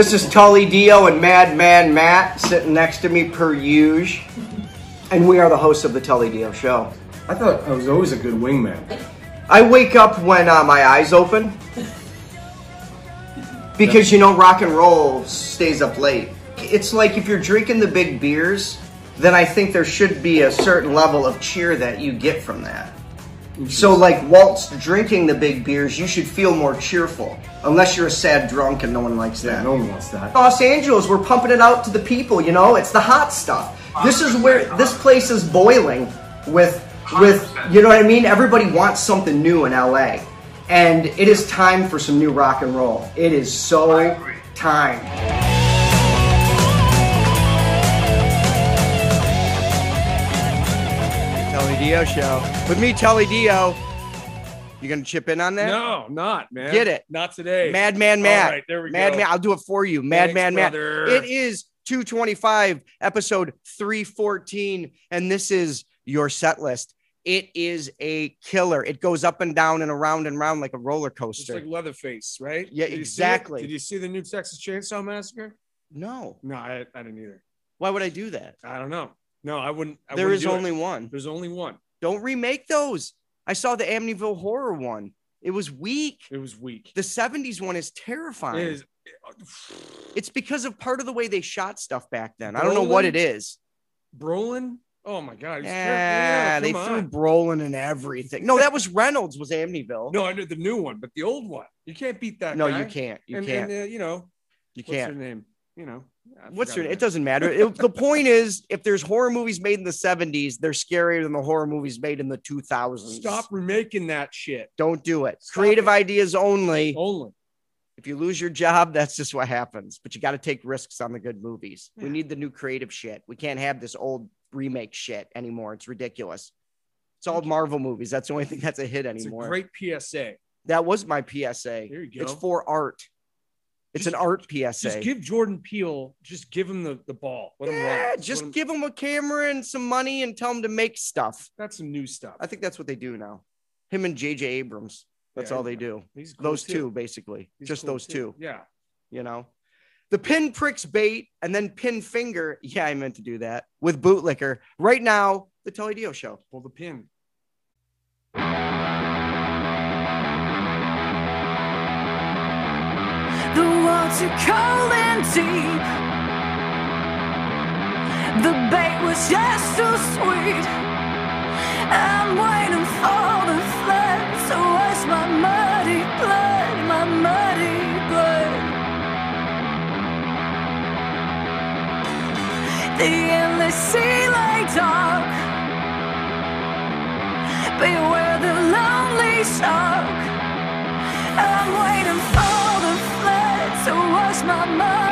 This is Tully Dio and Madman Matt sitting next to me per usual. And we are the hosts of the Tully Dio Show. I thought I was always a good wingman. I wake up when uh, my eyes open. Because, you know, rock and roll stays up late. It's like if you're drinking the big beers, then I think there should be a certain level of cheer that you get from that. So, like, whilst drinking the big beers, you should feel more cheerful. Unless you're a sad drunk and no one likes Yeah, that. no one wants that. Los Angeles, we're pumping it out to the people, you know? It's the hot stuff. This is where this place is boiling with with you know what I mean? Everybody wants something new in LA. And it is time for some new rock and roll. It is so time. Dio show. With me, Telly Dio. You gonna chip in on that? No, not man. Get it. Not today. Madman Matt. All right, there we Madman, go. Madman. I'll do it for you. Madman Matt. It is 225, episode 314, and this is your set list. It is a killer. It goes up and down and around and around like a roller coaster. like Leatherface, right? Yeah, Did you exactly. Did you see the new Texas Chainsaw Massacre? no. No, I, I didn't either. Why would I do that? I don't know. No, I wouldn't. I There wouldn't is do it. only one. There's only one. Don't remake those. I saw the Amityville horror one. It was weak. It was weak. The 70s one is terrifying. It is. It's because of part of the way they shot stuff back then. I don't know what it is. Brolin. Oh my god. Yeah, they come threw. Brolin and everything. No, that was Reynolds. Was Amityville? No, I know the new one, but the old one. You can't beat that. no, guy. you can't. You and, can't. And, uh, you know, you what's her can't. name? You know, I What's your? It doesn't matter. It- the point is, if there's horror movies made in the '70s, they're scarier than the horror movies made in the 2000s. Stop remaking that shit. Don't do it. Stop Creative it. ideas only. Only. If you lose your job, that's just what happens. But you got to take risks on the good movies. We need the new creative shit. We can't have this old remake shit anymore. It's ridiculous. It's all Marvel movies. That's the only thing that's a hit It's a anymore. great PSA. that was my PSA. There you go. It's for art. It's Just- an art PSA. Just give Jordan Peele, just give him the, the ball. Let him yeah, just Let him- give them a camera and some money and tell him to make stuff. that's some new stuff. I think that's what they do now. Him and JJ Abrams. That's Yeah, all they do. Cool Those too. two, basically. He's Just cool those too. two, Yeah. you know. The pin pricks bait and then pin finger. Yeah, I meant to do that with bootlicker. Right now, the Tully Dio show. Pull the pin. The cold and deep. The bait was just too sweet. I'm waiting for the flood to wash my muddy blood, my muddy blood. The endless sea lay dark. Beware the lonely shark. I'm waiting for my muddy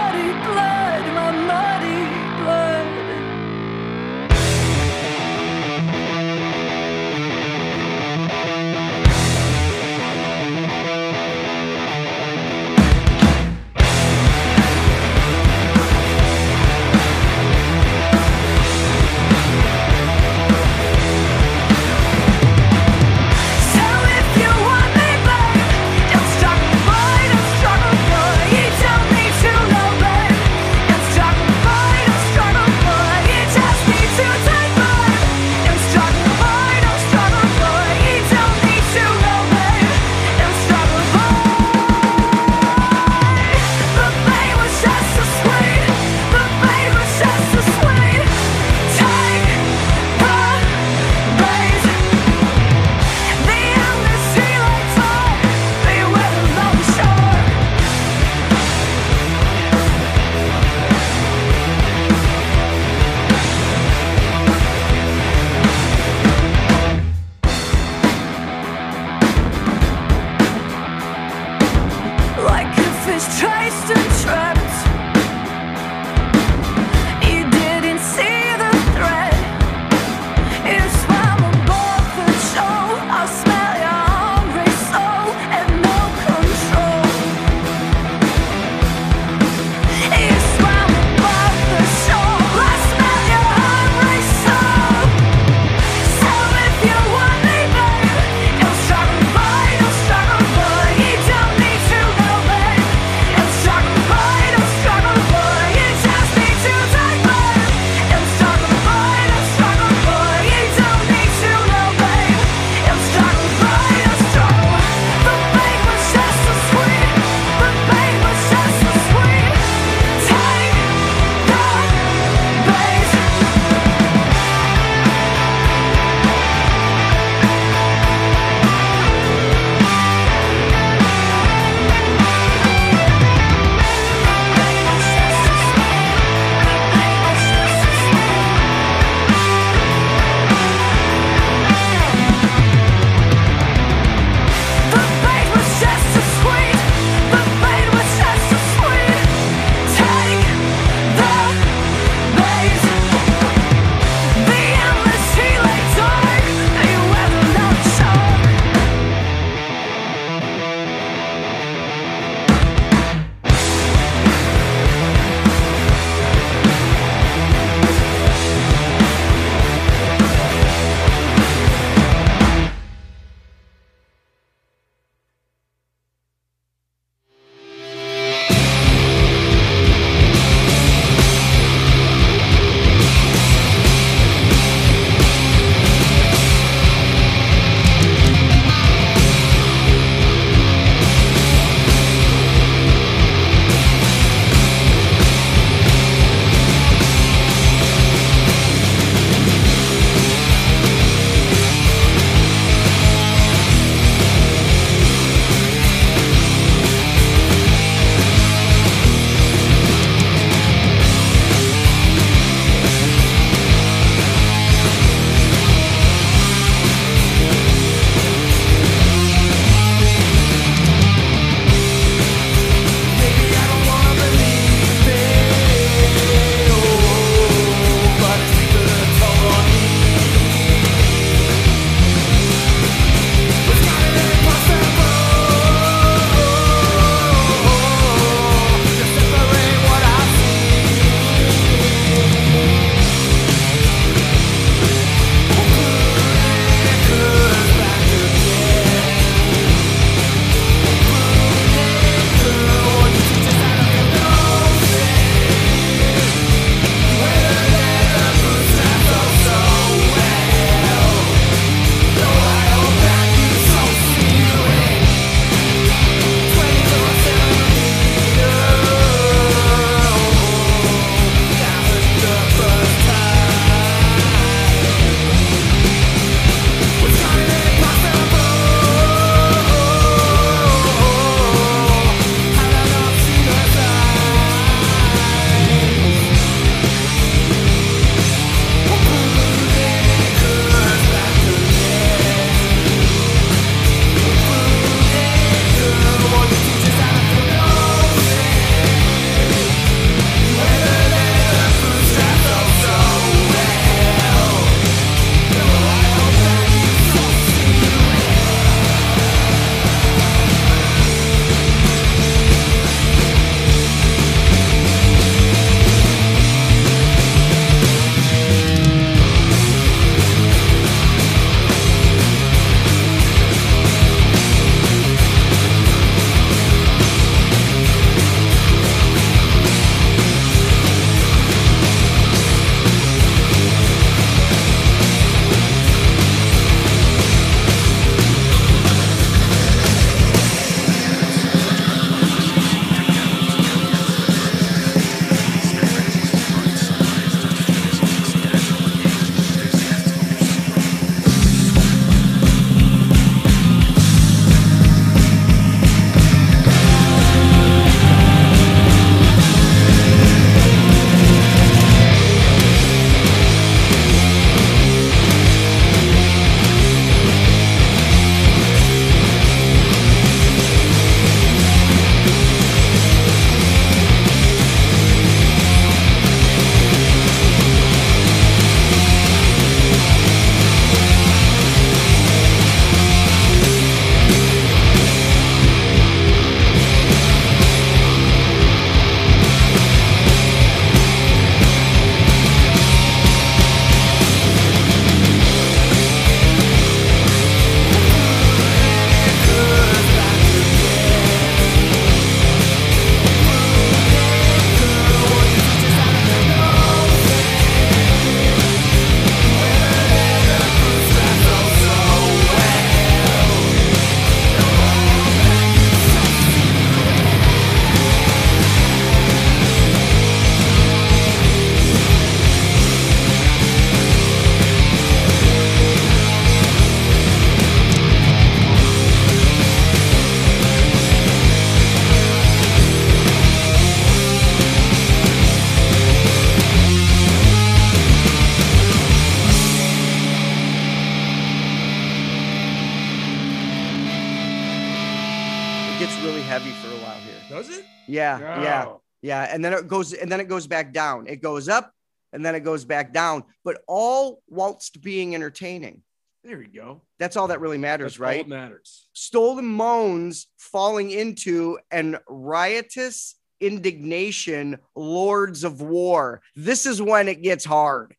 Yeah, yeah, No. yeah. And then it goes, and then it goes back down. It goes up, and then it goes back down. But all whilst being entertaining. There you go. That's all that really matters, That's all right? that matters. Stolen moans falling into and riotous indignation, lords of war. This is when it gets hard.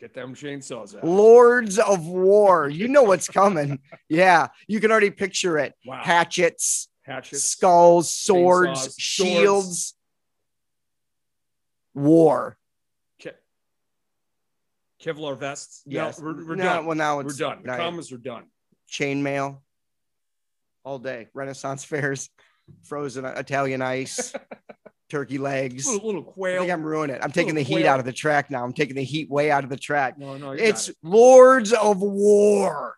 Get them chainsaws out. Lords of war. You know what's coming. Yeah, you can already picture it. Wow. Hatchets, Hatchets. skulls, swords, chainsaws, shields, war. Ke- Kevlar vests. Yes. No, we're, we're No, done. well, now we're done. The comments are done. chainmail all day. Renaissance fairs, frozen Italian ice, turkey legs. Little, little I quail. think I'm ruining it. I'm taking the heat quail. out of the track now. I'm taking the heat way out of the track. no, no, you it. Lords of War.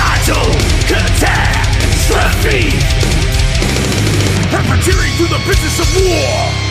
Societal catastrophe, perpetuating through the business of war.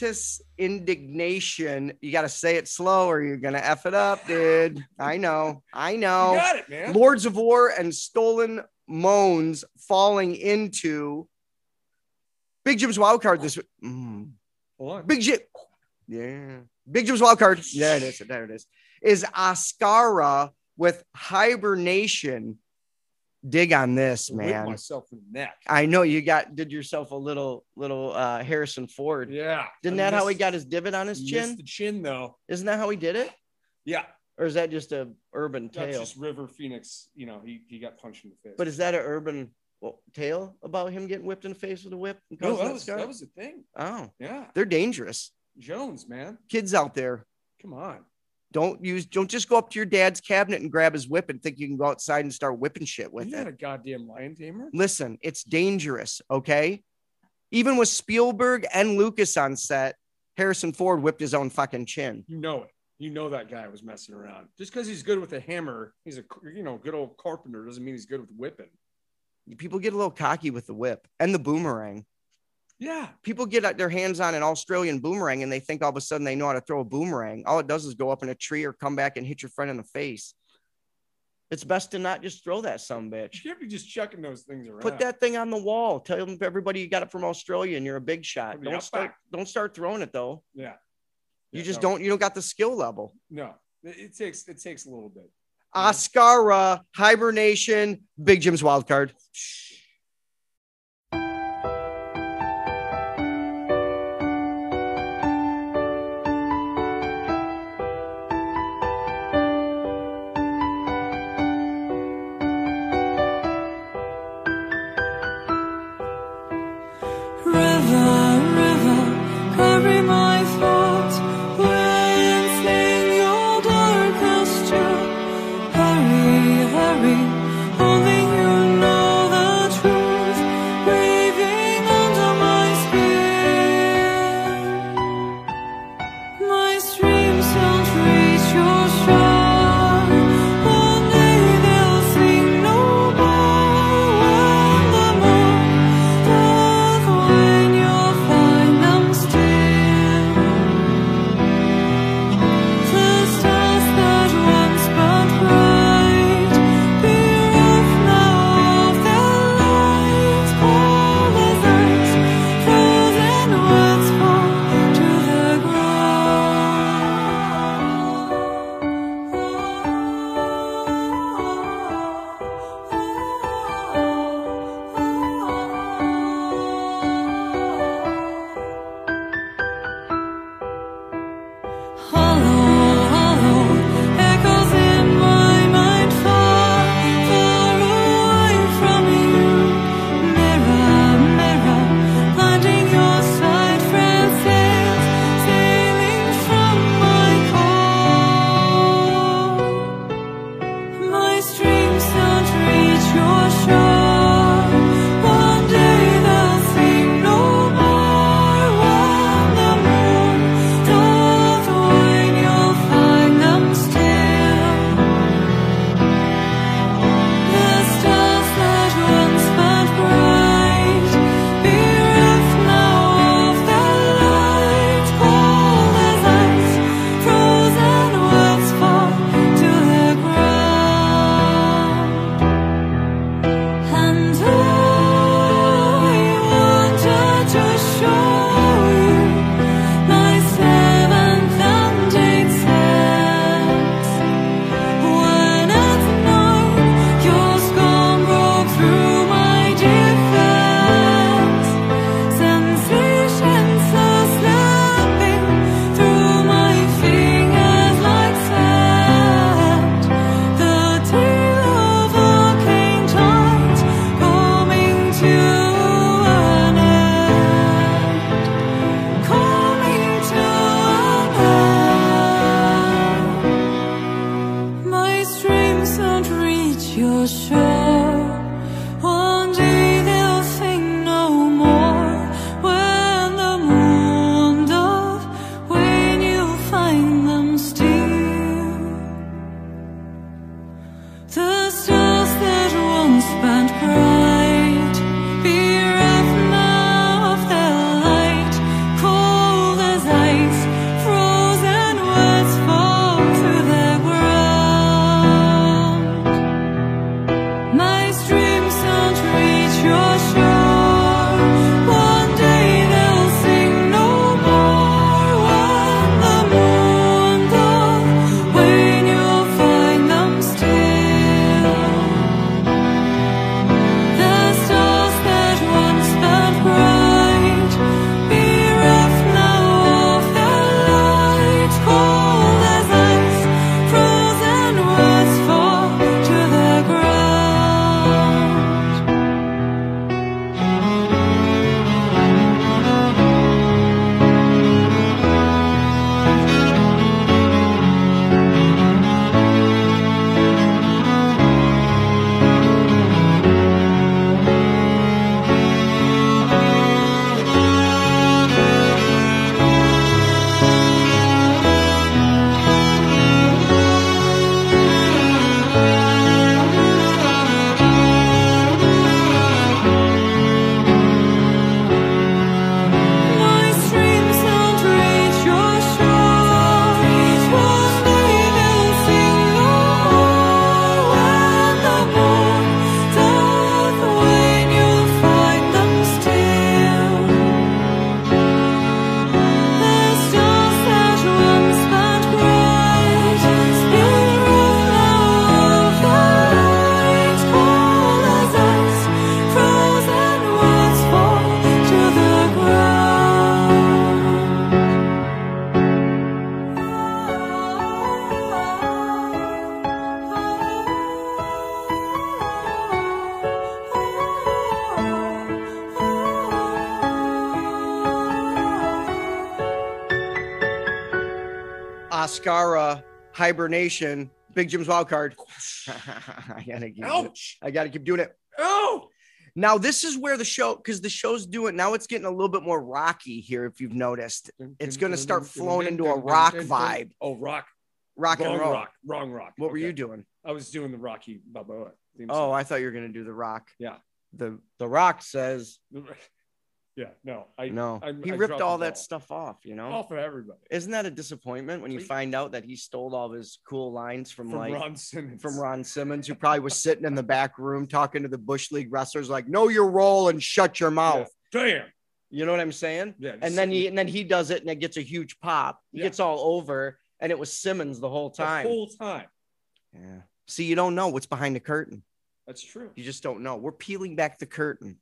Riotous indignation. You got to say it slow or you're going to F it up, dude. I know. I You know. got it, man. Lords of War and Stolen Moans falling into Big Jim's wild card this mm. Big Jim. Yeah. Big Jim's wild card. Yeah, it is. There it is. Is Ascara with hibernation. Dig on this, man. myself in the neck. I know you got did yourself a little little uh Harrison Ford. Yeah. Didn't that how he got his divot on his chin? the chin though. Isn't that how he did it? Yeah. Or is that just a urban That's tale? just River Phoenix. You know, he, he got punched in the face. But is that an urban well, tale about him getting whipped in the face with a whip? no, that that was that was the thing. oh, Yeah. they're dangerous. Jones, man. Kids out there, Come on. Don't use don't just go up to your dad's cabinet and grab his whip and think you can go outside and start whipping shit with you it. a goddamn lion tamer. Listen, it's dangerous, okay? Even with Spielberg and Lucas on set, Harrison Ford whipped his own fucking chin. You know it. You know that guy was messing around. Just because he's good with a hammer, he's a you know good old carpenter doesn't mean he's good with whipping. People get a little cocky with the whip and the boomerang. Yeah. People get their hands on an Australian boomerang and they think all of a sudden they know how to throw a boomerang. All it does is go up in a tree or come back and hit your friend in the face. It's best to not just throw that some bitch. You can't be just chucking those things around. Put that thing on the wall. Tell them everybody you got it from Australia and you're a big shot. Don't start. Don't start throwing it though. Yeah. You Yeah, just no. don't. You don't got the skill level. No. It, it takes it takes a little bit. Oscara hibernation. Big Jim's wild card. Hibernation. Big Jim's wild card. I gotta keep. It. Ouch! I gotta keep doing it. Oh, Now this is where the show, because the show's doing now. It's getting a little bit more rocky here. If you've noticed, It's gonna start flowing into a rock vibe. Oh, rock, rock wrong and roll. rock, wrong rock. What were you doing? I was doing the Rocky Balboa. Oh, song. I thought you were gonna do the rock. Yeah. The the rock says yeah, no, I no. I, he I ripped all that stuff off. You know. off of everybody Isn't that a disappointment when you Please. find out that he stole all of his cool lines from, from like Ron Simmons. from Ron Simmons, who probably was sitting in the back room talking to the Bush League wrestlers, like, know your role and shut your Yeah. mouth. Damn. You know what I'm saying? Yeah. And then he and then he does it and it gets a huge pop. He Yeah. gets all over, and it was Simmons the whole the time. whole time. yeah. See, you don't know what's behind the curtain. That's true. You just don't know. We're peeling back the curtain,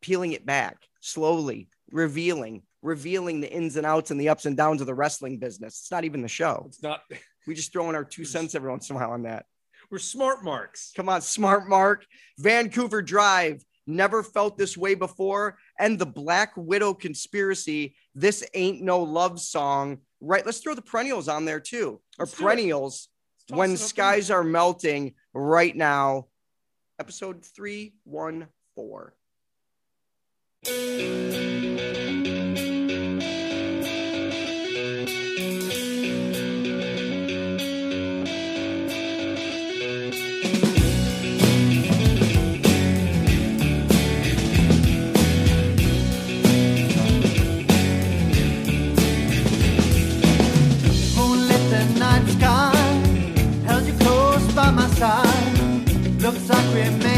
peeling it back slowly, revealing, revealing the ins and outs and the ups and downs of the wrestling business. It's not even the show. It's not. We just throw in our two cents every once in a while on that. We're smart marks. Come on, smart Mark. Vancouver Drive. Never felt this way before. And the Black Widow conspiracy. This ain't no love song. Right. Let's throw the perennials on there too. Or Let's perennials. When it up in skies are melting right now. Episode 314. Moonlit the night sky, held you close by my side. Looks like we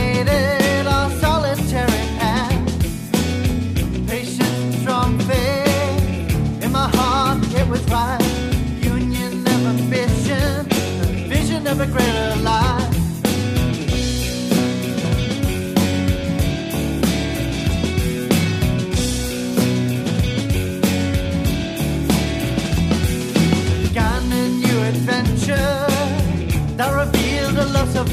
life. began a new adventure that revealed a love so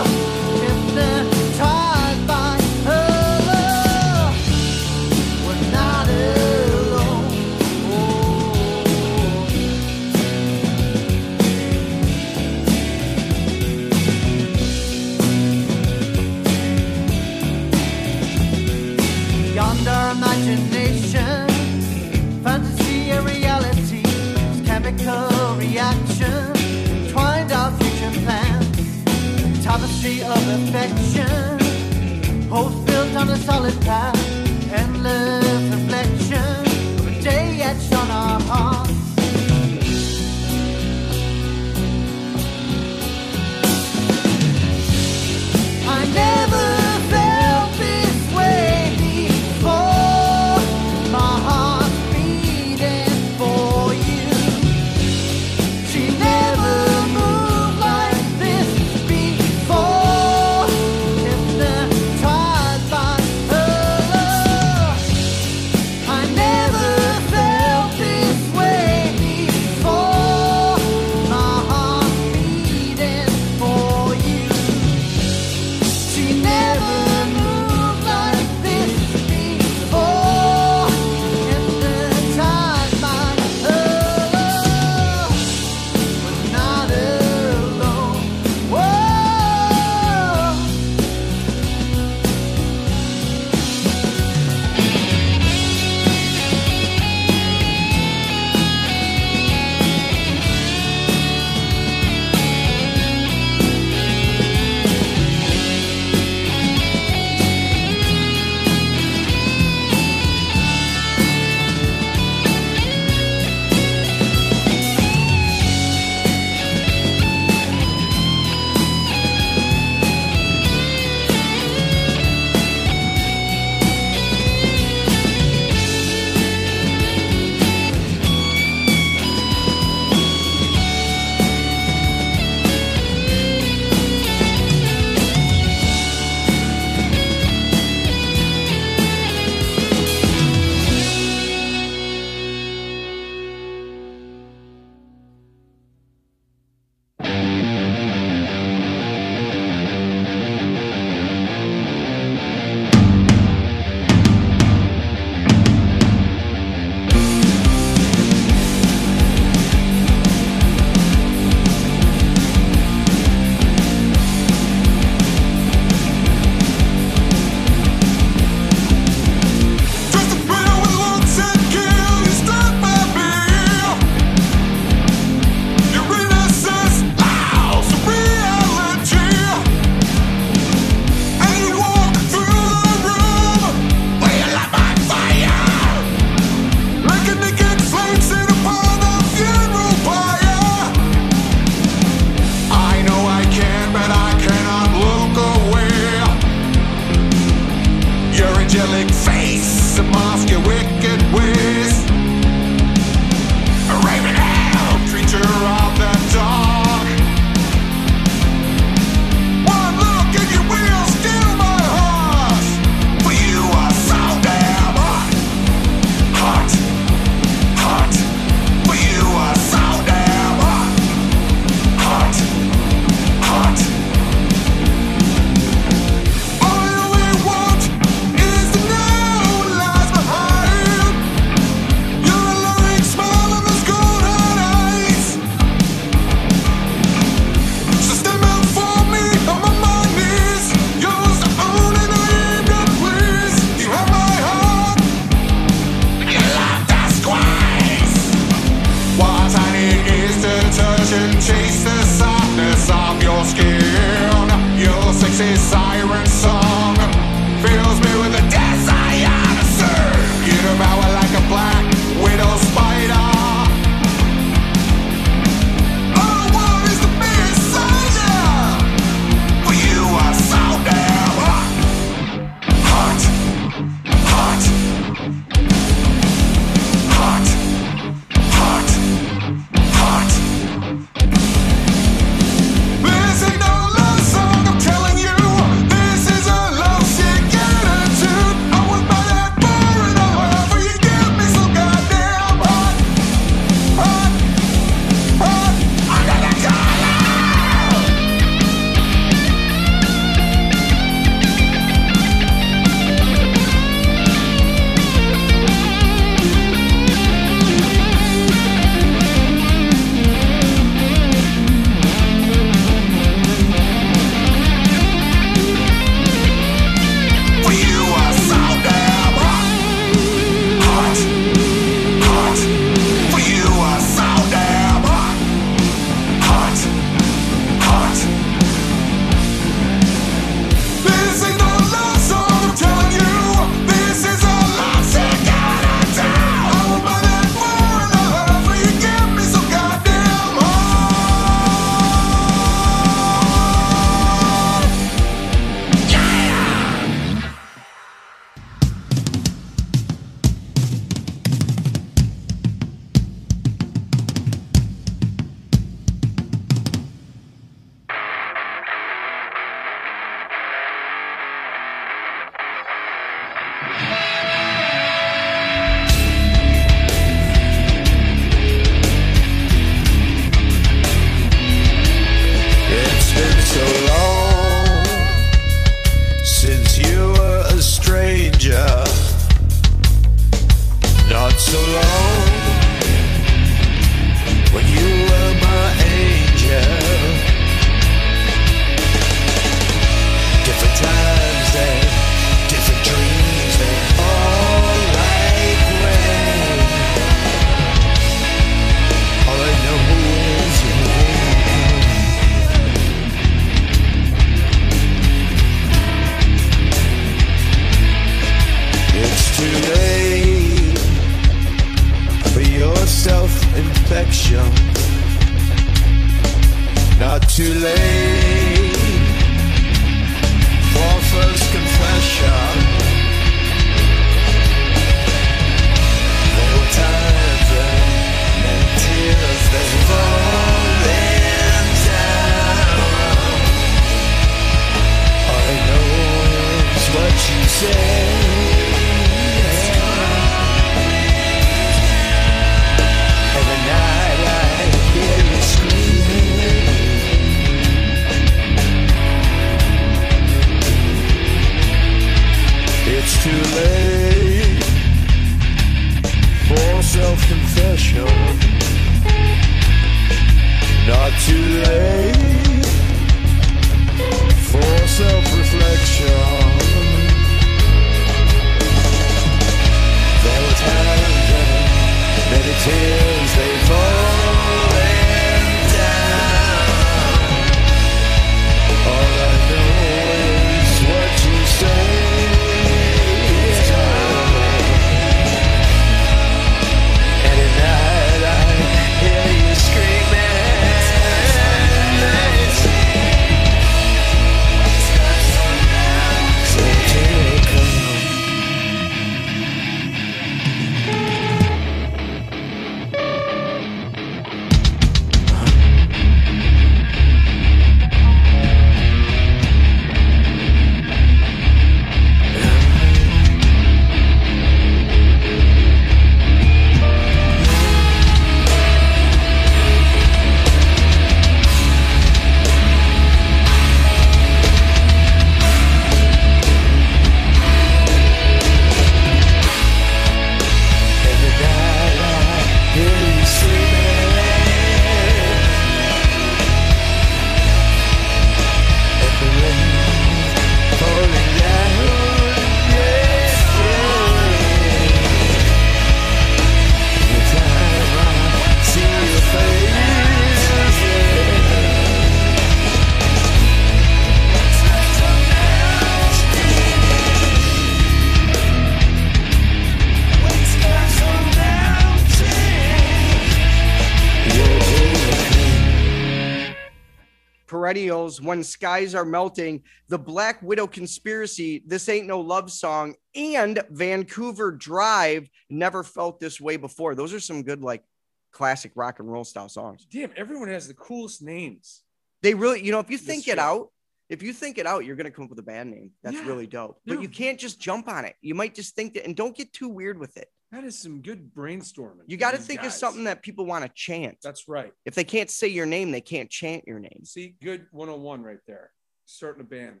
when skies are melting the black widow conspiracy this ain't no love song and vancouver drive never felt this way before those are some good like classic rock and roll style songs Damn, everyone has the coolest names. they really you know if you think it out if you think it out you're gonna come up with a band name that's Yeah. really dope but No. you can't just jump on it you might just think that and don't get too weird with it That is some good brainstorming. you got to think of something that people want to chant That's right. if they can't say your name they can't chant your name See, good 101 right there. Starting a band.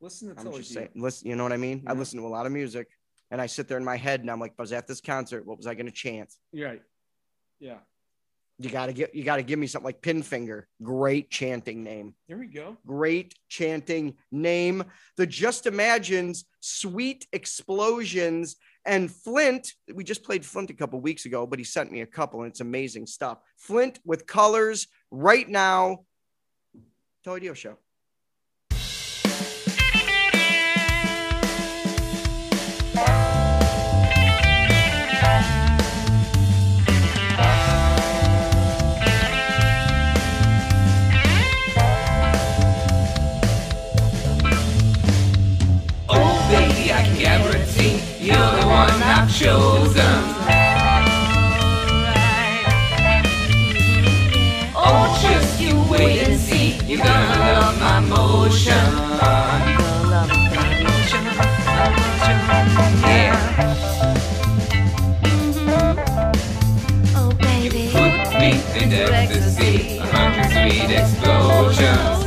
Listen to I'm Tilly just saying, listen, you know what I mean? I listen to a lot of music and I sit there in my head and I'm like, I was at this concert, what was I going to chant? Right. Yeah. You got to get, you got to give me something like Pinfinger. Great chanting name. Here we go. Great chanting name. The Just Imagines, Sweet Explosions, and Flint. We just played Flint a couple weeks ago, but he sent me a couple and it's amazing stuff. Flint with colors right now. Toy Dio Show. I've chosen. Oh, just you wait and see. You're gonna love my motion. Yeah, Oh, baby. put me in ecstasy. A hundred sweet explosions.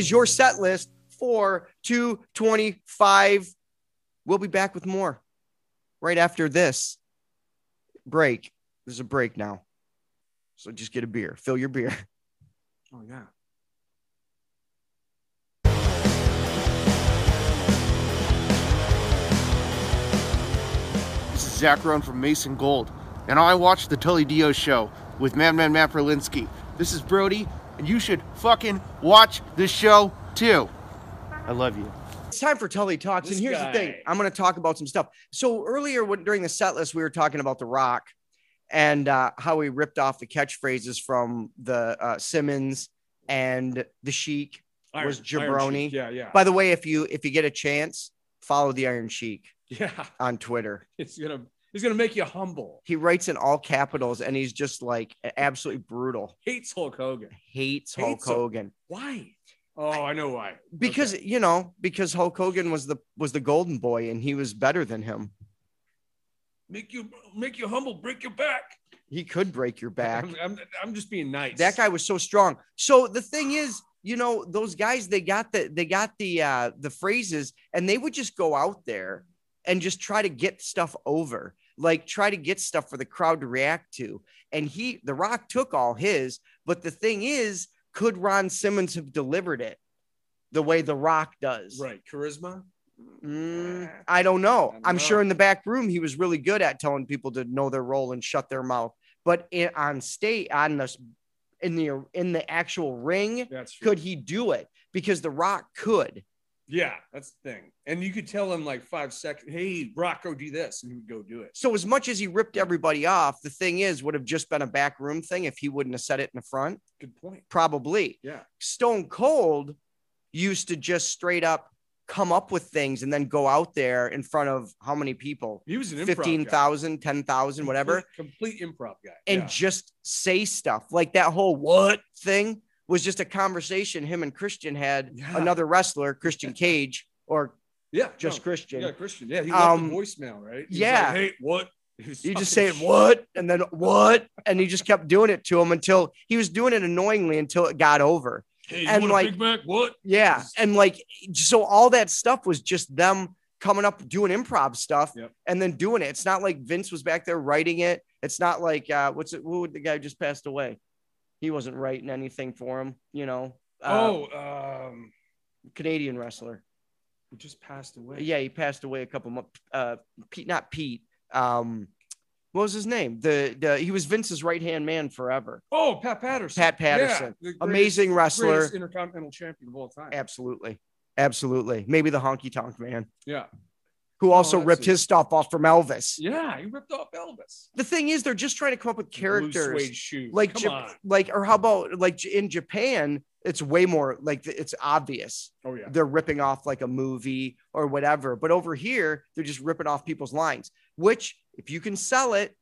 Is your set list for 225. We'll be back with more right after this break. There's a break now. So just get a beer, fill your beer. Oh yeah. This is Zach Rohn from Mason Gold, and I watch the Tully Dio show with Madman Matt Berlinski. This is Brody, and you should fucking watch this show too. I love you. It's time for Tully Talks. This and here's guy. the thing I'm going to talk about some stuff. So earlier when, during the set list, we were talking about The Rock and uh, how he ripped off the catchphrases from the uh, Simmons and the Sheik. Iron- Was Iron Jabroni. Sheik. Yeah, yeah. By the way, if you if you get a chance, follow the Iron Sheik yeah. on Twitter. It's gonna it's gonna make you humble. He writes in all capitals and he's just like absolutely brutal. Hates Hulk Hogan. Hates Hulk Hates him. Hogan. Why? Oh, I know why. Because Okay. you know, because Hulk Hogan was the was the golden boy and he was better than him. make you make you humble, break your back. He could break your back. I'm, I'm, I'm just being nice. That guy was so strong. So the thing is, you know, those guys they got the they got the uh the phrases and they would just go out there and just try to get stuff over. Like try to get stuff for the crowd to react to. And he the rock took all his, but the thing is, could Ron Simmons have delivered it the way the rock does? right. Charisma. Mm, I don't know. I know. sure in the back room he was really good at telling people to know their role and shut their mouth. But in, on state, on the in the in the actual ring, That's could he do it? Because The Rock could. Yeah, that's the thing. And you could tell him like five seconds, hey, Rocco, do this, and he would go do it. So as much as he ripped everybody off, the thing is, would have just been a back room thing if he wouldn't have said it in the front. Good point. Probably. Yeah. Stone Cold used to just straight up come up with things and then go out there in front of how many people? He was an improv guy. 15,000, 10,000, whatever. Complete, complete improv guy. and Yeah. just say stuff like that whole what thing was just a conversation him and Christian had Yeah. another wrestler, Christian Cage, or yeah, just no, Christian. Yeah, Christian. Yeah, he left Um, the voicemail, right? He yeah. like, hey, what? You just say what and then what, and he just kept doing it to him until he was doing it annoyingly until it got over. Hey, you and want like- a? What? Yeah, and like so, all that stuff was just them coming up doing improv stuff Yep. and then doing it. It's not like Vince was back there writing it. It's not like uh, what's it? Who would the guy just passed away? He wasn't writing anything for him, you know. Uh, oh, um, Canadian wrestler. he just passed away. Yeah, he passed away a couple months. Uh, Pete, not Pete. Um, what was his name? The, the he was Vince's right hand man forever. Oh, Pat Patterson. Pat Patterson. Yeah, the Amazing wrestler. intercontinental champion of all time. Absolutely, absolutely. Maybe the honky tonk man Yeah. Who oh, also that's ripped it. his stuff off from Elvis. Yeah, he ripped off Elvis. The thing is, they're just trying to come up with characters suede shoes. like on. like or how about like in Japan? It's way more like it's obvious. Oh yeah. they're ripping off like a movie or whatever. But over here, they're just ripping off people's lines, which if you can sell it,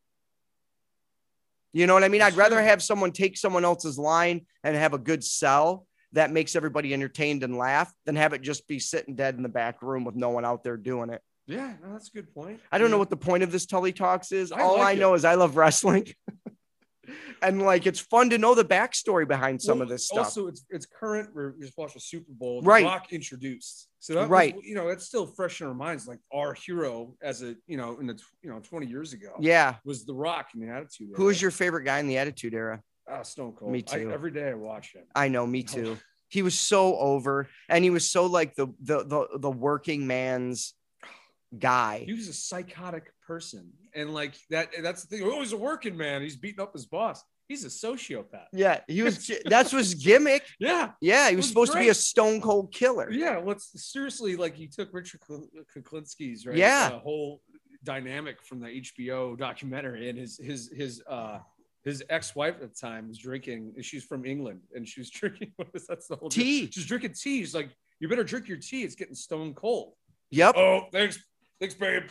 you know what I mean? That's I'd rather true. have someone take someone else's line and have a good sell that makes everybody entertained and laugh than have it just be sitting dead in the back room with no one out there doing it. Yeah, no, that's a good point. I don't know what the point of this Tully Talks is. I All I like know is I love wrestling. and like it's fun to know the backstory behind some Well, of this stuff. Also, it's it's current. We're just watched the Super Bowl. The Right. Rock introduced. So that Right. Was, you know, that's still fresh in our minds. Like our hero as a you know in the you know twenty years ago. yeah. Was the Rock in the Attitude? Who is Era. your favorite guy in the Attitude Era? Ah, Stone Cold? Me I- too. every day I watch him. I know, me too. He was so over, and he was so like the the the, the working man's guy. He was a psychotic person, and like that. That's the thing. Oh, he's a working man. He's beating up his boss. He's a sociopath. Yeah, he was. That's his gimmick. Yeah, Yeah, he was was supposed to be a stone cold killer. yeah. Let's seriously like he took Richard Kuk- Kuklinski's right. Yeah. uh, whole dynamic from the HBO documentary, and his his his uh his ex-wife at the time was drinking. She's from England, and she was drinking. What is that's the whole. Tea. She's drinking tea. She's like, "You better drink your tea. It's getting stone cold." Yep, Oh, thanks, thanks, babe.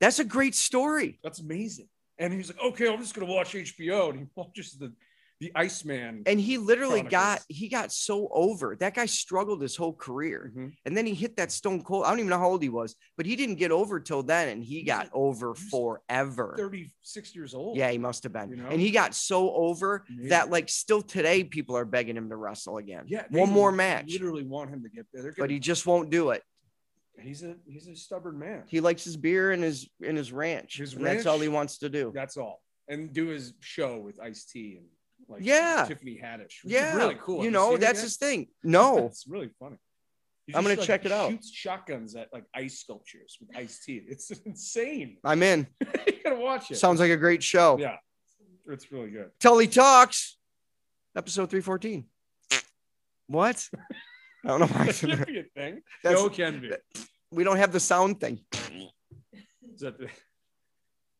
that's a great story. That's amazing. And he's like, okay, I'm just gonna watch HBO. And he watches the the Iceman. and he literally got he got so over that guy struggled his whole career Mhm. and then he hit that stone cold i don't even know how old he was but he didn't get over till then and he got over forever 36 years old. yeah he must have been You know? and he got so over Amazing. that like still today people are begging him to wrestle again Yeah. one more match Literally want him to get there. But he just won't do it he's a he's a stubborn man. he likes his beer and his in his ranch His and that's all he wants to do That's all. And do his show with Ice T and like Yeah. Tiffany Haddish. yeah really cool. you Have know that's his thing no it's really funny. He I'm gonna check it out. Shoots shotguns at like ice sculptures with Ice T. It's insane. i'm in you gotta watch it. sounds like a great show yeah, it's really good. Tully Talks, episode 314. What? I don't know why. I That said should that. be a thing. That's- no, can be. We don't have the sound thing. Is that the,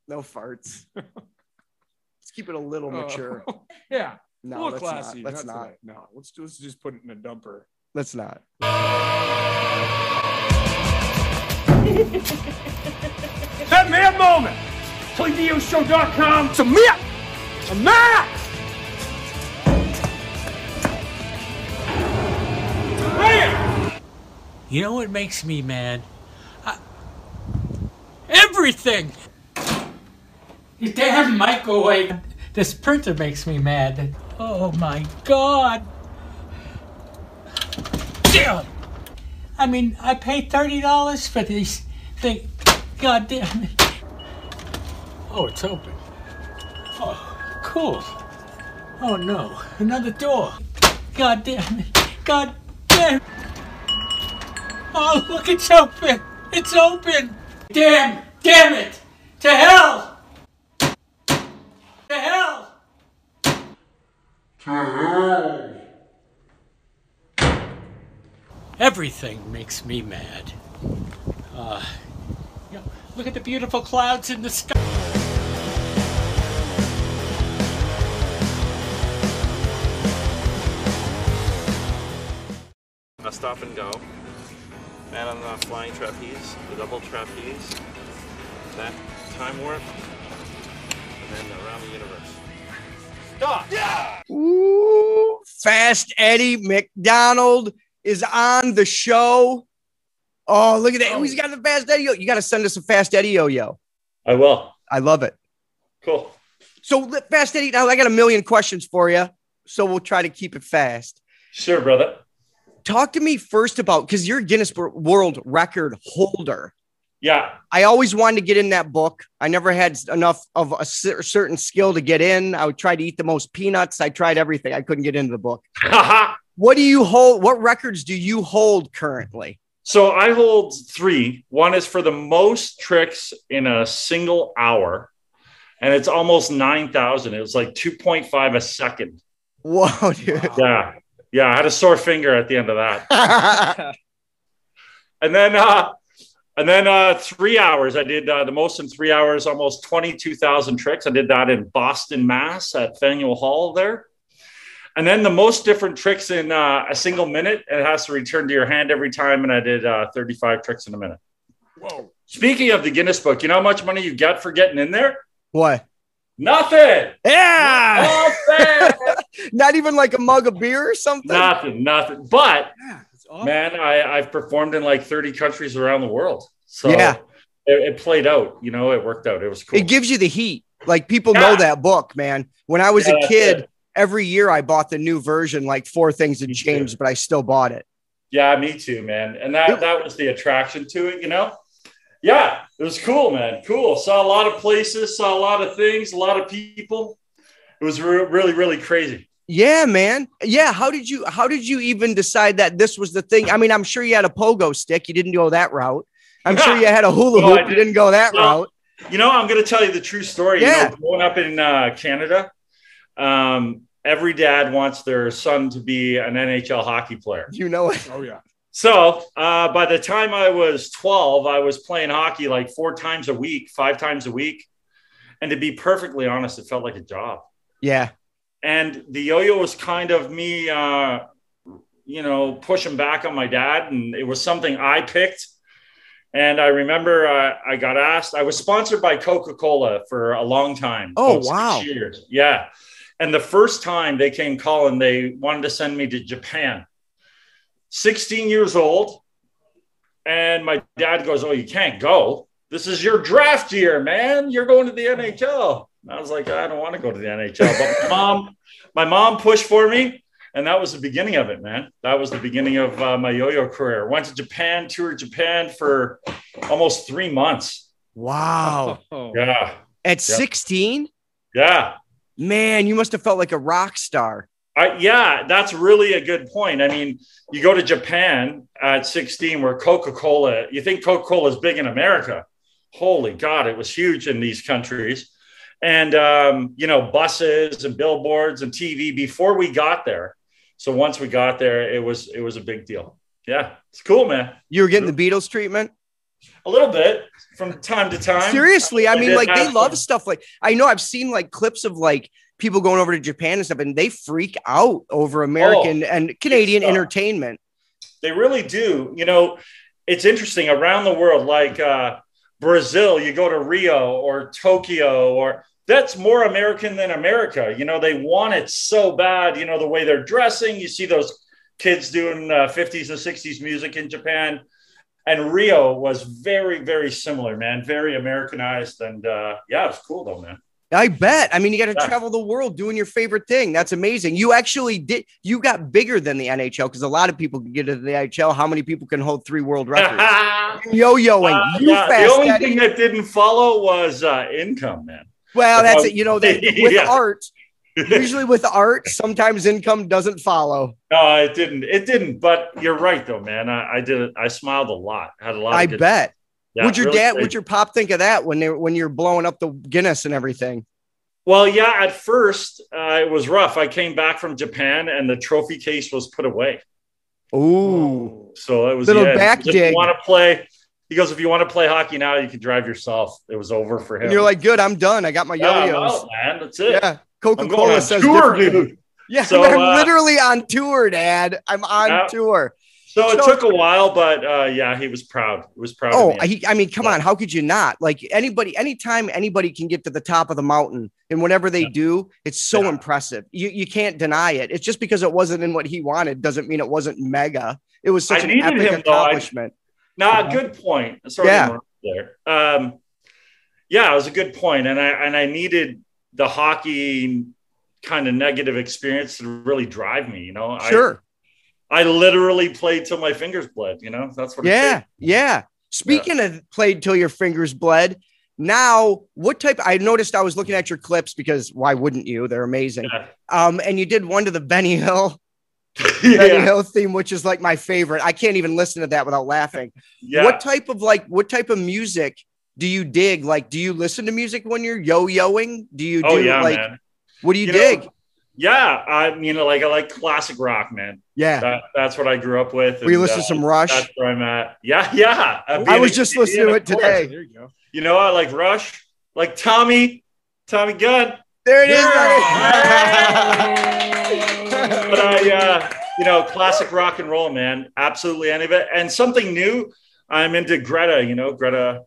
No farts. Let's keep it a little Oh. mature. yeah, No, a little let's classy. not. Let's not. not. No, let's, do, let's just put it in a dumper. Let's not. That man moment. ToyDioShow.com. Submit. Submit. You know what makes me mad? I, everything! You damn microwave! This printer makes me mad. Oh my god! Damn! I mean, I paid $30 for these things. God damn it. Oh, it's open. Oh, cool. Oh no, another door. God damn it. God damn Oh, look, it's open! It's open! Damn! Damn it! To hell! To hell! Everything makes me mad. Uh, you know, look at the beautiful clouds in the sky. A stop and go. Man on the flying trapeze, the double trapeze, that time warp, and then around the universe. Stop! Yeah! Ooh, Fast Eddie McDonald is on the show. Oh, look at that. Oh. He's got the Fast Eddie. You got to send us a Fast Eddie yo yo. I will. I love it. Cool. So, Fast Eddie, now I got a million questions for you. So, we'll try to keep it fast. Sure, brother. Talk to me first about because you're a Guinness World Record holder. Yeah. I always wanted to get in that book. I never had enough of a certain skill to get in. I would try to eat the most peanuts. I tried everything. I couldn't get into the book. What do you hold? What records do you hold currently? so I hold three. One is for the most tricks in a single hour, and it's almost 9,000. It was like 2.5 a second. Whoa, dude. Yeah. Yeah. I had a sore finger at the end of that. and then uh and then uh three hours i did uh, the most in three hours almost 22000 tricks i did that in boston mass at faneuil hall there and then the most different tricks in uh, a single minute it has to return to your hand every time and i did uh, 35 tricks in a minute Whoa. speaking of the guinness book you know how much money you get for getting in there what? nothing Yeah. nothing Not even like a mug of beer or something. nothing nothing. But Yeah, awesome. man I, i've performed in like 30 countries around the world. So Yeah. it, it played out you know it worked out. It was cool. It gives you the heat. Like people know that book, man. When I was Yeah, a kid, every year I bought the new version, like four things had Me changed, but I still bought it. yeah me too man. And that that was the attraction to it you know? Yeah it was cool man. Cool. Saw a lot of places saw a lot of things a lot of people it was re- really really crazy Yeah, man. Yeah. How did you how did you even decide that this was the thing? I mean, I'm sure you had a pogo stick. You didn't go that route. I'm sure you had a hula No, I hoop. You didn't. didn't go that No. route. you know i'm going to tell you the true story Yeah. you know growing up in uh, canada um, every dad wants their son to be an nhl hockey player You know it. Oh yeah. So uh, by the time I was 12, I was playing hockey like four times a week, five times a week. And to be perfectly honest, it felt like a job. Yeah. And the yo-yo was kind of me, uh, you know, pushing back on my dad. And it was something I picked. And I remember uh, I got asked, I was sponsored by Coca-Cola for a long time. Oh, wow. Years. Yeah. And the first time they came calling, they wanted to send me to Japan. 16 years old. And my dad goes, Oh, you can't go. This is your draft year, man. You're going to the NHL. And I was like, I don't want to go to the NHL. But my mom, my mom pushed for me. And that was the beginning of it, man. That was the beginning of uh, my yo-yo career. Went to Japan, toured Japan for almost three months. Wow. Oh, At Yeah, 16? yeah. Man, you must have felt like a rock star. I, yeah, that's really a good point. I mean, you go to Japan at 16, where Coca Cola, you think Coca Cola is big in America. Holy God, it was huge in these countries. And, um, you know, buses and billboards and TV before we got there. So once we got there, it was it was a big deal. Yeah, it's cool, man. You were getting the Beatles treatment? A little bit from time to time. Seriously, I mean, like they love stuff like I know I've seen like clips of like people going over to Japan and stuff, and they freak out over American and Canadian entertainment. They really do. You know, it's interesting around the world, like uh, Brazil, you go to Rio or Tokyo, or that's more American than America. You know, they want it so bad. You know, the way they're dressing. You see those kids doing uh, 50s and 60s music in Japan. And Rio was very, very similar, man. Very Americanized. And uh, yeah, it's cool though, man. I bet. I mean, you got to Yeah. travel the world doing your favorite thing. That's amazing. You actually did. You got bigger than the NHL because a lot of people can get to the NHL. How many people can hold three world records? Yo-yoing. Uh, you yeah, fast the only thing that didn't follow was uh, income, man. Well, that's Um, it. You know, that with yeah. art, usually with art, sometimes income doesn't follow. No, it didn't. It didn't. But you're right, though, man. I, I did it. I smiled a lot. Had a lot. Of I bet. Yeah, would your really dad, would your pop think of that when they when you're blowing up the Guinness and everything? Well, yeah. At first, uh, it was rough. I came back from Japan, and the trophy case was put away. Ooh, So it was Little end. back you want to play? He goes, if you want to play hockey now, you can drive yourself. It was over for him. and you're like, good, I'm done. I got my yeah, yo-yos. man. That's it. Yeah, Coca Cola says tour, differently. dude. Yeah, So, I'm uh, literally on tour, Dad. I'm on Yeah. tour. So it So- took a while, but uh, yeah, he was proud. He was proud. Oh, of me. he, I mean, come on. How could you not? Like anybody, anytime anybody can get to the top of the mountain, and whenever they do, it's so Yeah. impressive. You you can't deny it. It's just because it wasn't in what he wanted doesn't mean it wasn't mega. It was I such an epic him, though. I- accomplishment. Nah, good point. Sorry Yeah. there. Um, yeah, it was a good point, and I and I needed the hockey kind of negative experience to really drive me. You know, Sure. I, I literally played till my fingers bled. You know, that's what. It Yeah, yeah. Speaking of played till your fingers bled, now what type? I noticed I was looking at your clips because why wouldn't you? They're amazing. Yeah. Um, and you did one to the Benny Hill, Benny. Hill theme, which is like my favorite. I can't even listen to that without laughing. yeah. What type of like what type of music do you dig? Like, do you listen to music when you're yo-yoing? Do you do oh yeah, like man. what do you, You know, dig? Yeah, I mean, like I like classic rock, man. yeah. That, that's what I grew up with. We you and, listening to uh, some Rush? That's where I'm at. Yeah, yeah. Uh, I was a just Canadian, listening to it today. There you go. You know, I like Rush, like Tommy, Tommy Gunn. There it is. But I, uh, you know, classic rock and roll, man. Absolutely any of it. And something new, I'm into Greta, you know, Greta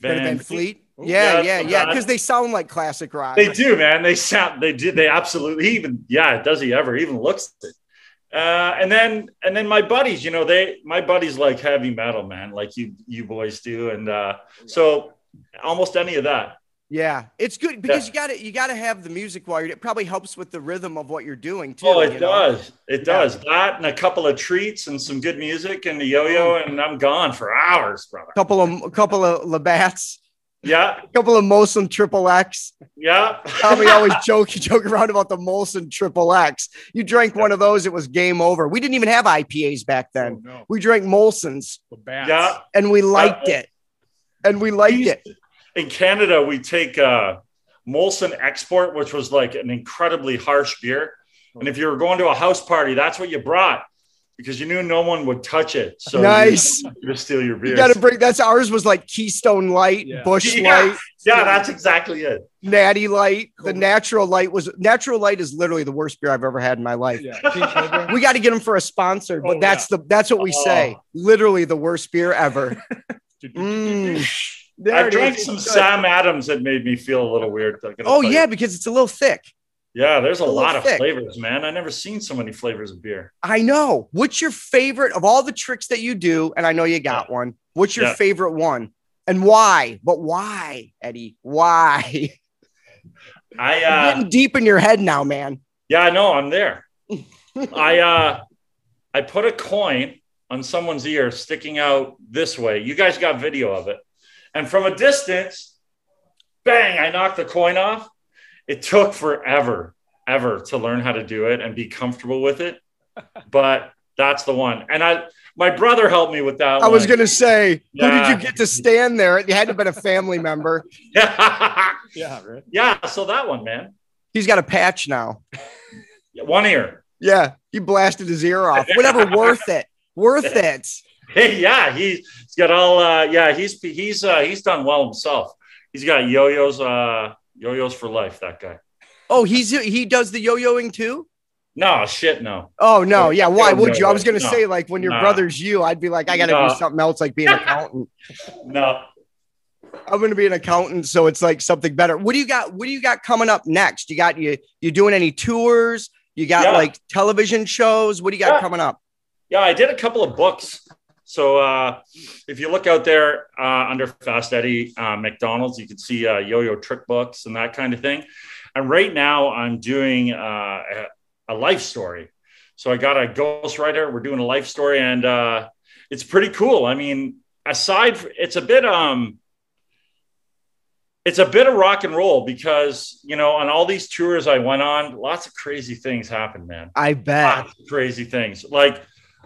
Greta Van, Van Fleet. Ooh, Yeah, yeah, yeah, that's yeah. Because they sound like classic rock. They do, man. They sound, they did, they absolutely even, yeah, does he ever even looks it? Uh, and then, and then my buddies, you know, they, my buddies like heavy metal, man, like you, you boys do. And uh, so almost any of that. Yeah, it's good because Yeah. you got to you got to have the music while you're. It probably helps with the rhythm of what you're doing too. Oh, it you know? does. It does. That and a couple of treats and some good music and the yo-yo, and I'm gone for hours, brother. A couple of a couple of Labatt's, Yeah, A couple of Molson Triple X. yeah. Tommy always joke joke around about the Molson Triple X. You drank one of those, it was game over. We didn't even have IPAs back Oh, then. no. We drank Molsons, Labatts. Yeah. and we liked Uh, it, and we liked We- it. In Canada, we take uh, Molson Export, which was like an incredibly harsh beer. And if you were going to a house party, that's what you brought because you knew no one would touch it. So Nice. you to steal your beer. You got to bring. That's ours. Was like Keystone Light, Yeah. Bush Yeah. Light. yeah, that's exactly it. Natty Light. The Natural Light was Natural Light is literally the worst beer I've ever had in my life. Yeah. We got to get them for a sponsor, but Oh, that's the that's what we say. Oh. Literally the worst beer ever. Mm. There I it drank is. some Sam Adams that made me feel a little weird. Oh yeah, you. because it's a little thick. Yeah, there's a A lot of thick. flavors, man. I never seen so many flavors of beer. I know. What's your favorite of all the tricks that you do? And I know you got one. What's your Yeah. favorite one? And why? But why, Eddie? Why? I uh getting deep in your head now, man. yeah, I know, I'm there. I uh I put a coin on someone's ear sticking out this way. You guys got video of it. And from a distance, bang, I knocked the coin off. It took forever, ever to learn how to do it and be comfortable with it. But that's the one. And I my brother helped me with that I was gonna say, who did you get to stand there? It had to have been a family member. yeah, Yeah, right. yeah. So that one, man. He's got a patch now. One ear. Yeah, he blasted his ear off. Whatever, worth it. Worth it. Hey, yeah, he's got all. Uh, yeah, he's he's uh, he's done well himself. He's got yo-yos, uh, yo-yos for life. That guy. Oh, he's he does the yo-yoing too. No shit, no. Oh no, yeah. Why No, would you? I was gonna no. say like when your Nah. brother's you, I'd be like, I gotta No. do something else, like be an accountant. No. I'm gonna be an accountant, so it's like something better. What do you got? What do you got coming up next? You got you you doing any tours? You got Yeah. like television shows? What do you got Yeah. coming up? Yeah, I did a couple of books. So uh, if you look out there uh, under Fast Eddie uh, McDonald's, you can see uh, yo-yo trick books and that kind of thing. And right now, I'm doing uh, a, a life story. So I got a ghostwriter. We're doing a life story, and uh, it's pretty cool. I mean, aside, it's a bit um, it's a bit of rock and roll because you know on all these tours I went on, lots of crazy things happened, man. I bet. Lots of crazy things. Like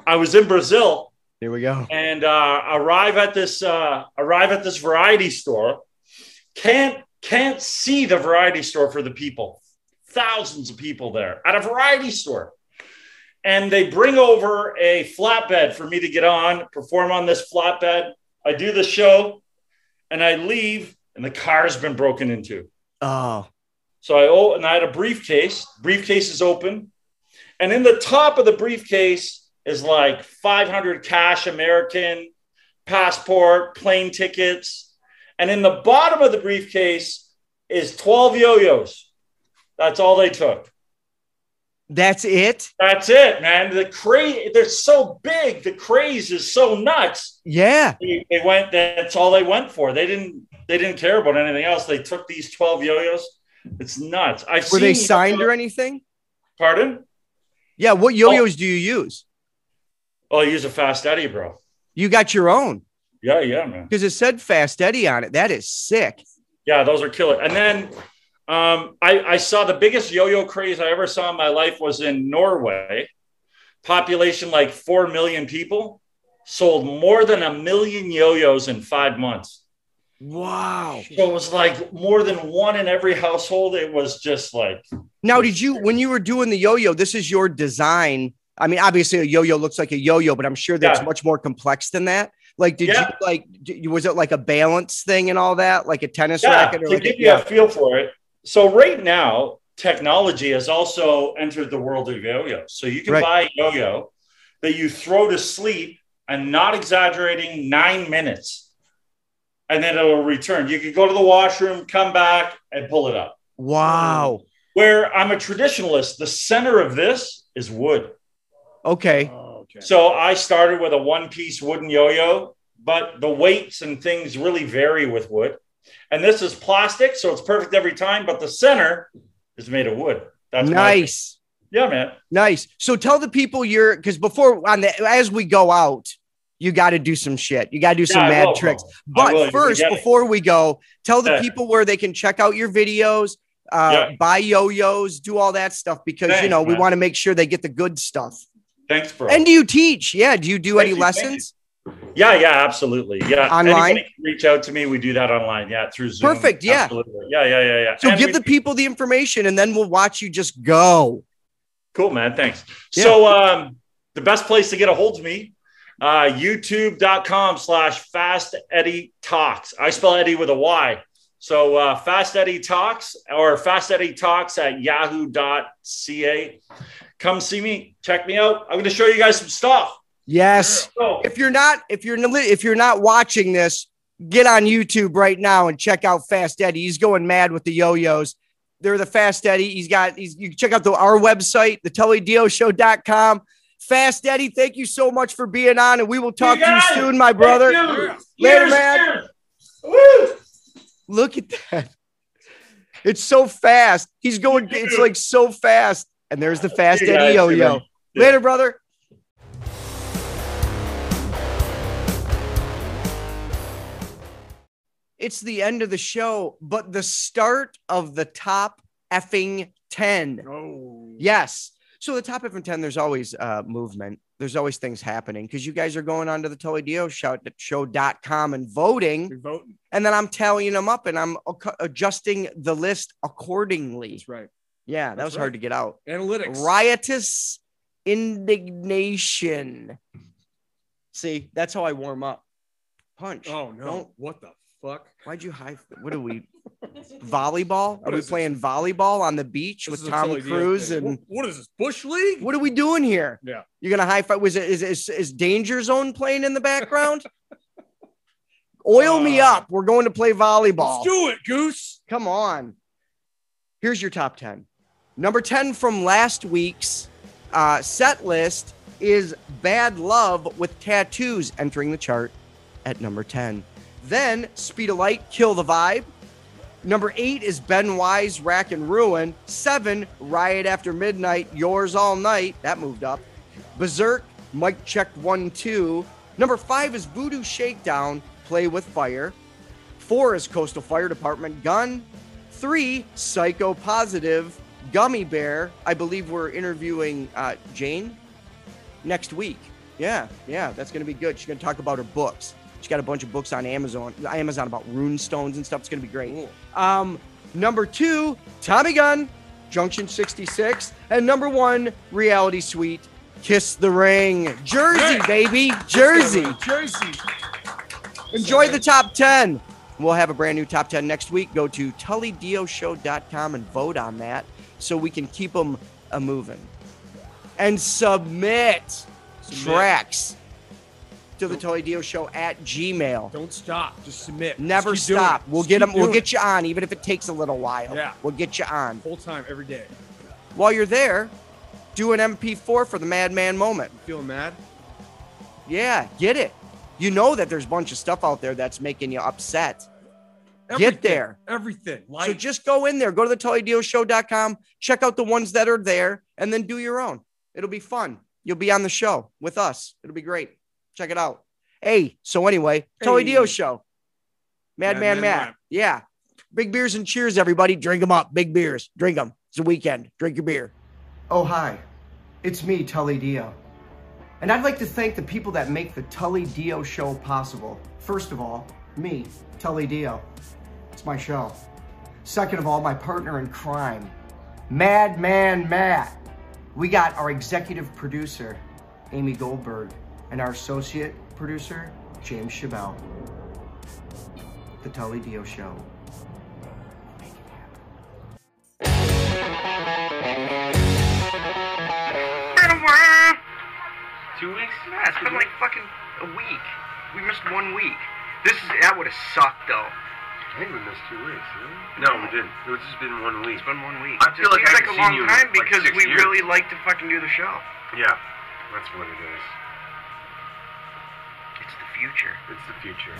I was in Brazil Here we go. and uh, arrive at this uh, arrive at this variety store. Can't can't see the variety store for the people. Thousands of people there at a variety store. And they bring over a flatbed for me to get on, perform on this flatbed. I do the show and I leave, and the car's been broken into. Oh, So I oh, and I had a briefcase. Briefcase is open, and in the top of the briefcase is like 500 cash American, passport, plane tickets, and in the bottom of the briefcase is 12 yo-yos. That's all they took. that's it. That's it, man. The craze, they're so big. The craze is so nuts. Yeah. They, they went. That's all they went for. They didn't. They didn't care about anything else. They took these 12 yo-yos. It's nuts. I've Were they signed or anything? Pardon? Yeah. What oh. yo-yos do you use? Oh, use a Fast Eddie, bro. You got your own Yeah, yeah, man. because it said Fast Eddie on it. That is sick. Yeah, those are killer. And then um, I, I saw the biggest yo-yo craze I ever saw in my life was in Norway. Population like four million people sold more than a million yo-yos in five months. Wow. So it was like more than one in every household. It was just like Now, did you when you were doing the yo-yo? This is your design. I mean, obviously, a yo-yo looks like a yo-yo, but I'm sure that's Yeah. much more complex than that. Like, did Yeah. you like? d- Was it like a balance thing and all that, like a tennis yeah, racket? Or to like a- give you a feel for it. So right now, technology has also entered the world of yo-yo. So you can Right. buy a yo-yo that you throw to sleep and not exaggerating nine minutes, and then it'll return. You can go to the washroom, come back, and pull it up. wow. Where I'm a traditionalist, the center of this is wood. Okay. Oh, okay. So I started with a one-piece wooden yo-yo, but the weights and things really vary with wood. And this is plastic, so it's perfect every time. But the center is made of wood. That's nice. yeah, man. Nice. So tell the people you're because before on the as we go out, you got to do some shit. You got to do some Yeah, mad will, tricks. But first, before we go, tell the Yeah. people where they can check out your videos, uh, Yeah. buy yo-yos, do all that stuff because you Thanks, know we want to make sure they get the good stuff. Thanks, bro. And do you teach? Yeah. Do you do Thank any you, lessons? yeah, yeah, absolutely. Yeah, Online? Can reach out to me. We do that online. Yeah, through Zoom. Perfect, yeah. Absolutely. Yeah, yeah, yeah, yeah. So And give we- the people the information and then we'll watch you just go. Cool, man. Thanks. Yeah. So um, the best place to get a hold of me, uh, youtube.com slash fast Eddie talks. I spell Eddie with a Y. So uh, fast Eddie talks or fast Eddie talks at yahoo.ca. Come see me, check me out. I'm going to show you guys some stuff. Yes. So, If you're not if you're if you're not watching this, get on YouTube right now and check out Fast Eddie. He's going mad with the yo-yos. They're the Fast Eddie. He's got, he's, you can check out the, our website, the TullyDioShow.com. Fast Eddie, thank you so much for being on, and we will talk to you soon, my brother. Later, man. Look at that. It's so fast. He's going, it's like so fast. And there's the Fast Eddie yo yo. Yeah. Later, brother. It's the end of the show, but the start of the top effing 10. Oh. Yes. So the top effing 10, there's always uh, movement. There's always things happening because you guys are going on to the show, show.com and voting. You're voting. And then I'm tallying them up and I'm adjusting the list accordingly. That's right. Yeah, that That's was hard to get out. Analytics. Riotous indignation. See, that's how I warm up. Punch. Oh no! Don't- What the fuck? Why'd you hide? What are we? volleyball? What Are we is this? playing volleyball on the beach This with Tom Cruise? And What- what is this bush league? what are we doing here? Yeah. You're gonna high five? Was it is is, is Danger Zone playing in the background? Oil me Uh, up. We're going to play volleyball. Let's do it, Goose. Come on. Here's your top 10. Number 10 from last week's uh, set list is Bad Love with Tattoos entering the chart at number 10. Then Speed of Light, Kill the Vibe. Number eight is Ben Wise, Rack and Ruin. Seven, Riot After Midnight, Yours All Night. That moved up. Berserk, Mike Check 1 2. Number five is Voodoo Shakedown, Play with Fire. Four is Coastal Fire Department Gun. Three, Psycho Positive Gummy Bear. I believe we're interviewing uh, Jane next week. Yeah, yeah, that's going to be good. She's going to talk about her books. She's got a bunch of books on Amazon, Amazon about rune stones and stuff. It's going to be great. Um, number two, Tommy Gun, Junction 66, and number one, Reality Suite, Kiss the Ring, Jersey, baby, Jersey. Jersey. Enjoy the top 10. We'll have a brand new top 10 next week. Go to tullydioShow.com and vote on that so we can keep them a uh, moving. And submit, tracks to the Tully Dio Show at Gmail. Don't stop. Just submit. Never Just stop. We'll Just get them. We'll get you on, even if it takes a little while. Yeah. We'll get you on. full time every day. While you're there, do an MP4 for the Madman moment. Feeling mad? Yeah, get it. You know that there's a bunch of stuff out there that's making you upset. Everything. Get there. Everything. Like so just go in there, go to the TullyDioShow.com, check out the ones that are there, and then do your own. It'll be fun. You'll be on the show with us. It'll be great. Check it out. Hey, so anyway, Tully Hey. Dio Show. Madman Madman Matt. Matt. Yeah. Big beers and cheers, everybody. Drink them up. Big beers. Drink them. It's a weekend. Drink your beer. Oh, hi. It's me, Tully Dio. And I'd like to thank the people that make the Tully Dio show possible. First of all, me, Tully Dio. It's my show. Second of all, my partner in crime, Madman Matt. We got our executive producer, Amy Goldberg, and our associate producer, James Chabelle. The Tully Dio Show. Two weeks? Yeah, it's been like fucking a week. We missed one week. This is that would have sucked though. I think we missed two weeks. No, we didn't. It's just been one week. It's been one week. I feel it like seems I like a haven't long seen you in, time like, because six we years. really like to fucking do the show. Yeah, that's what it is. It's the future. It's the future.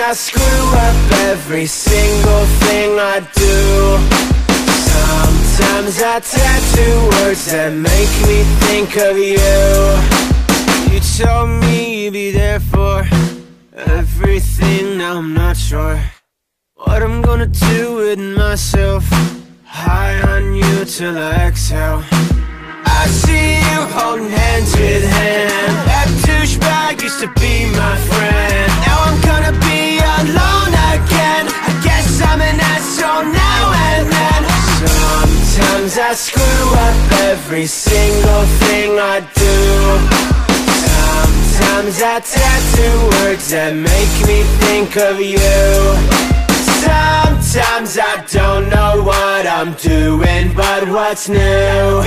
I screw up every single thing I do. Sometimes I tattoo words that make me think of you. You told me you'd be there for everything, now I'm not sure what I'm gonna do with myself. High on you till I exhale. I see you holding hands with him That douchebag used to be my friend. Now I'm gonna alone again. I guess I'm an asshole now and then. Sometimes I screw up every single thing I do. Sometimes I tattoo words that make me think of you. Sometimes I don't know what I'm doing, but what's new?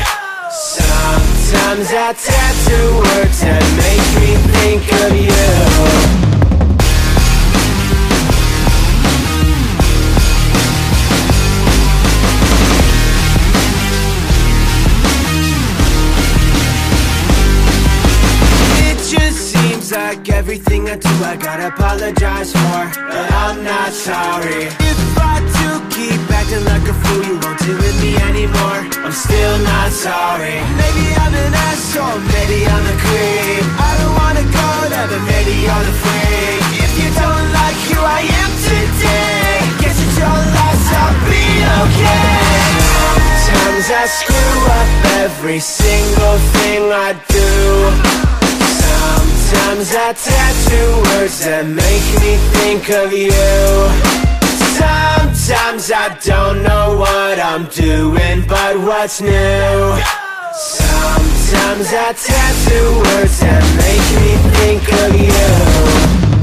Sometimes I tattoo words that make me think of you. Just seems like everything I do I gotta apologize for. But I'm not sorry. If I do keep acting like a fool You won't deal with me anymore. I'm still not sorry. Maybe I'm an asshole, maybe I'm a creep. I don't wanna go there, but maybe you're the freak. If you don't like who I am today Guess it's your loss, I'll be okay. Sometimes I screw up every single thing I do Sometimes I tattoo words that make me think of you. Sometimes I don't know what I'm doing, but what's new? Sometimes I tattoo words that make me think of you.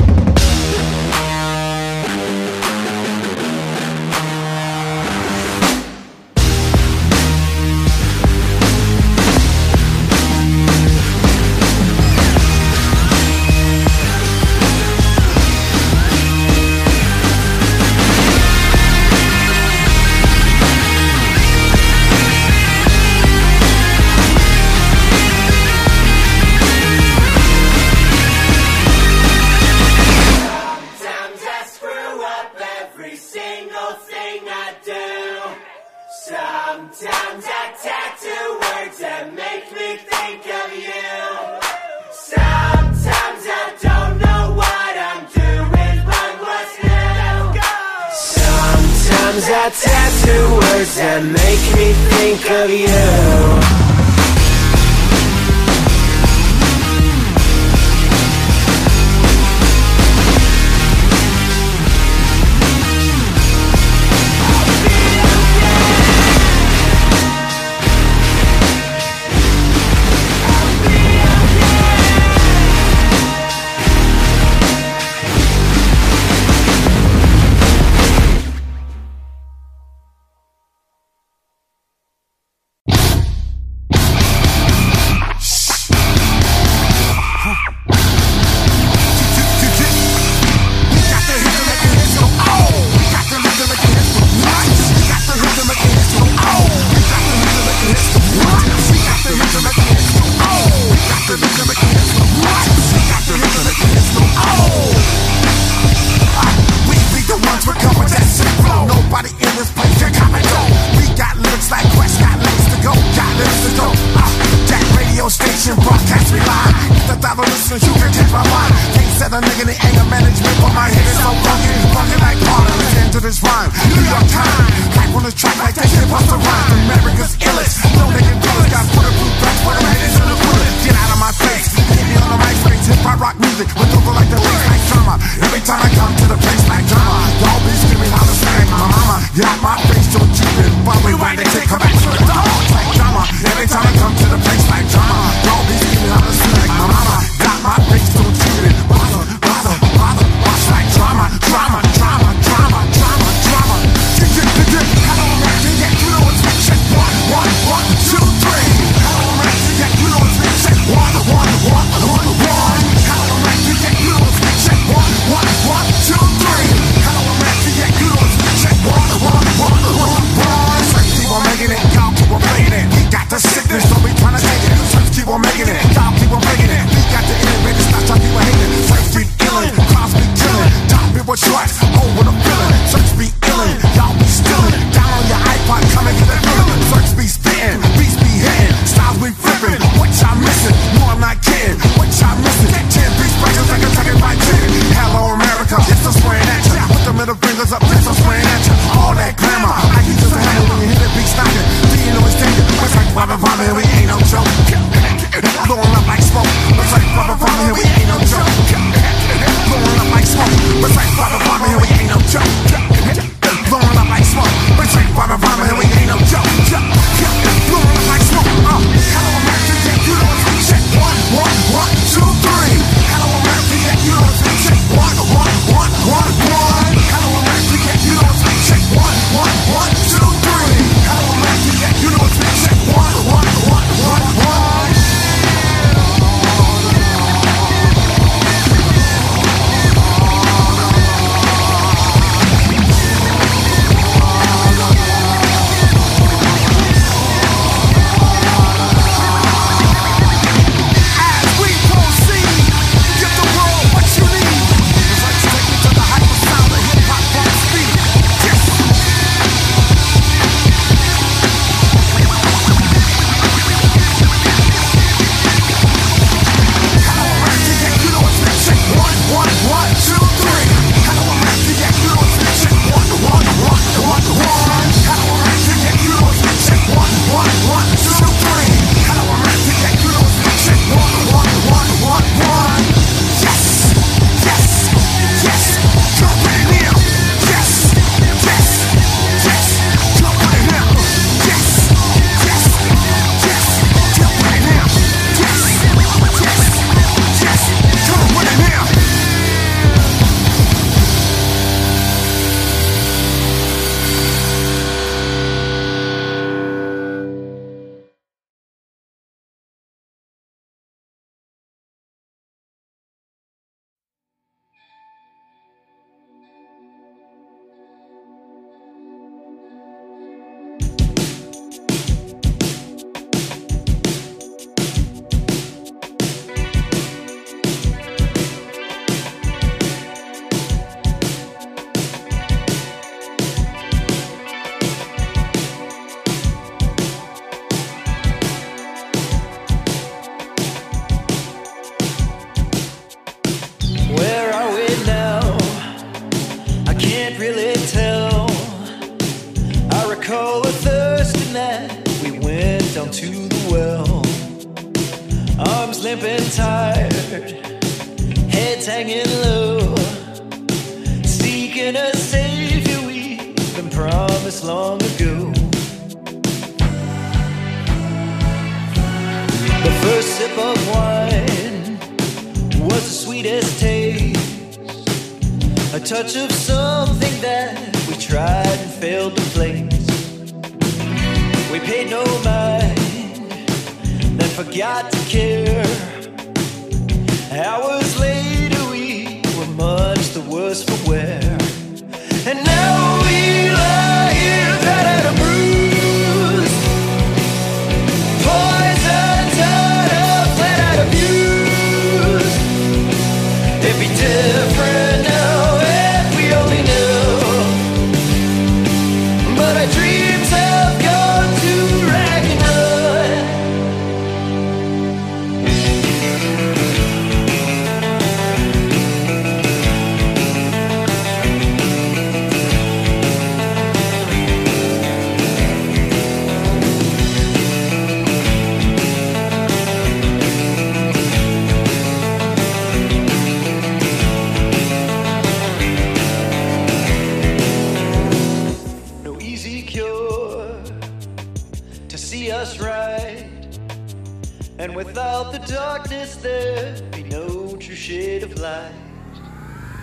And without the darkness, there'd be no true shade of light.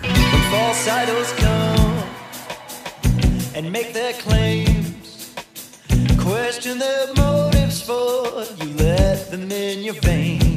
When false idols come and make their claims, question their motives for you let them in your veins.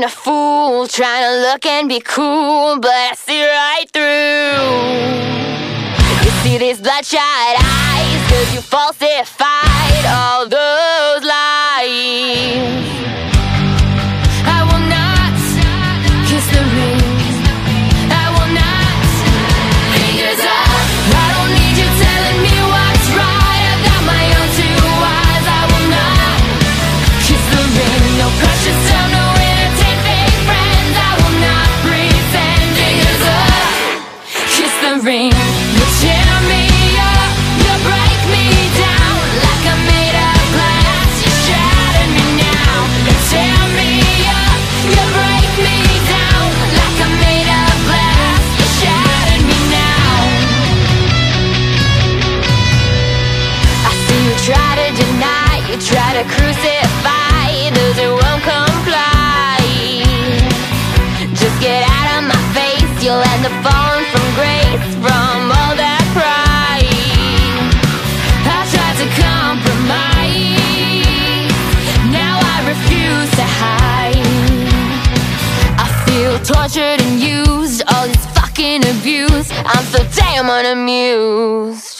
been a fool trying to look and be cool, but I see right through. You see these bloodshot eyes, cause you falsified all those lies. tortured and used All this fucking abuse. I'm so damn unamused.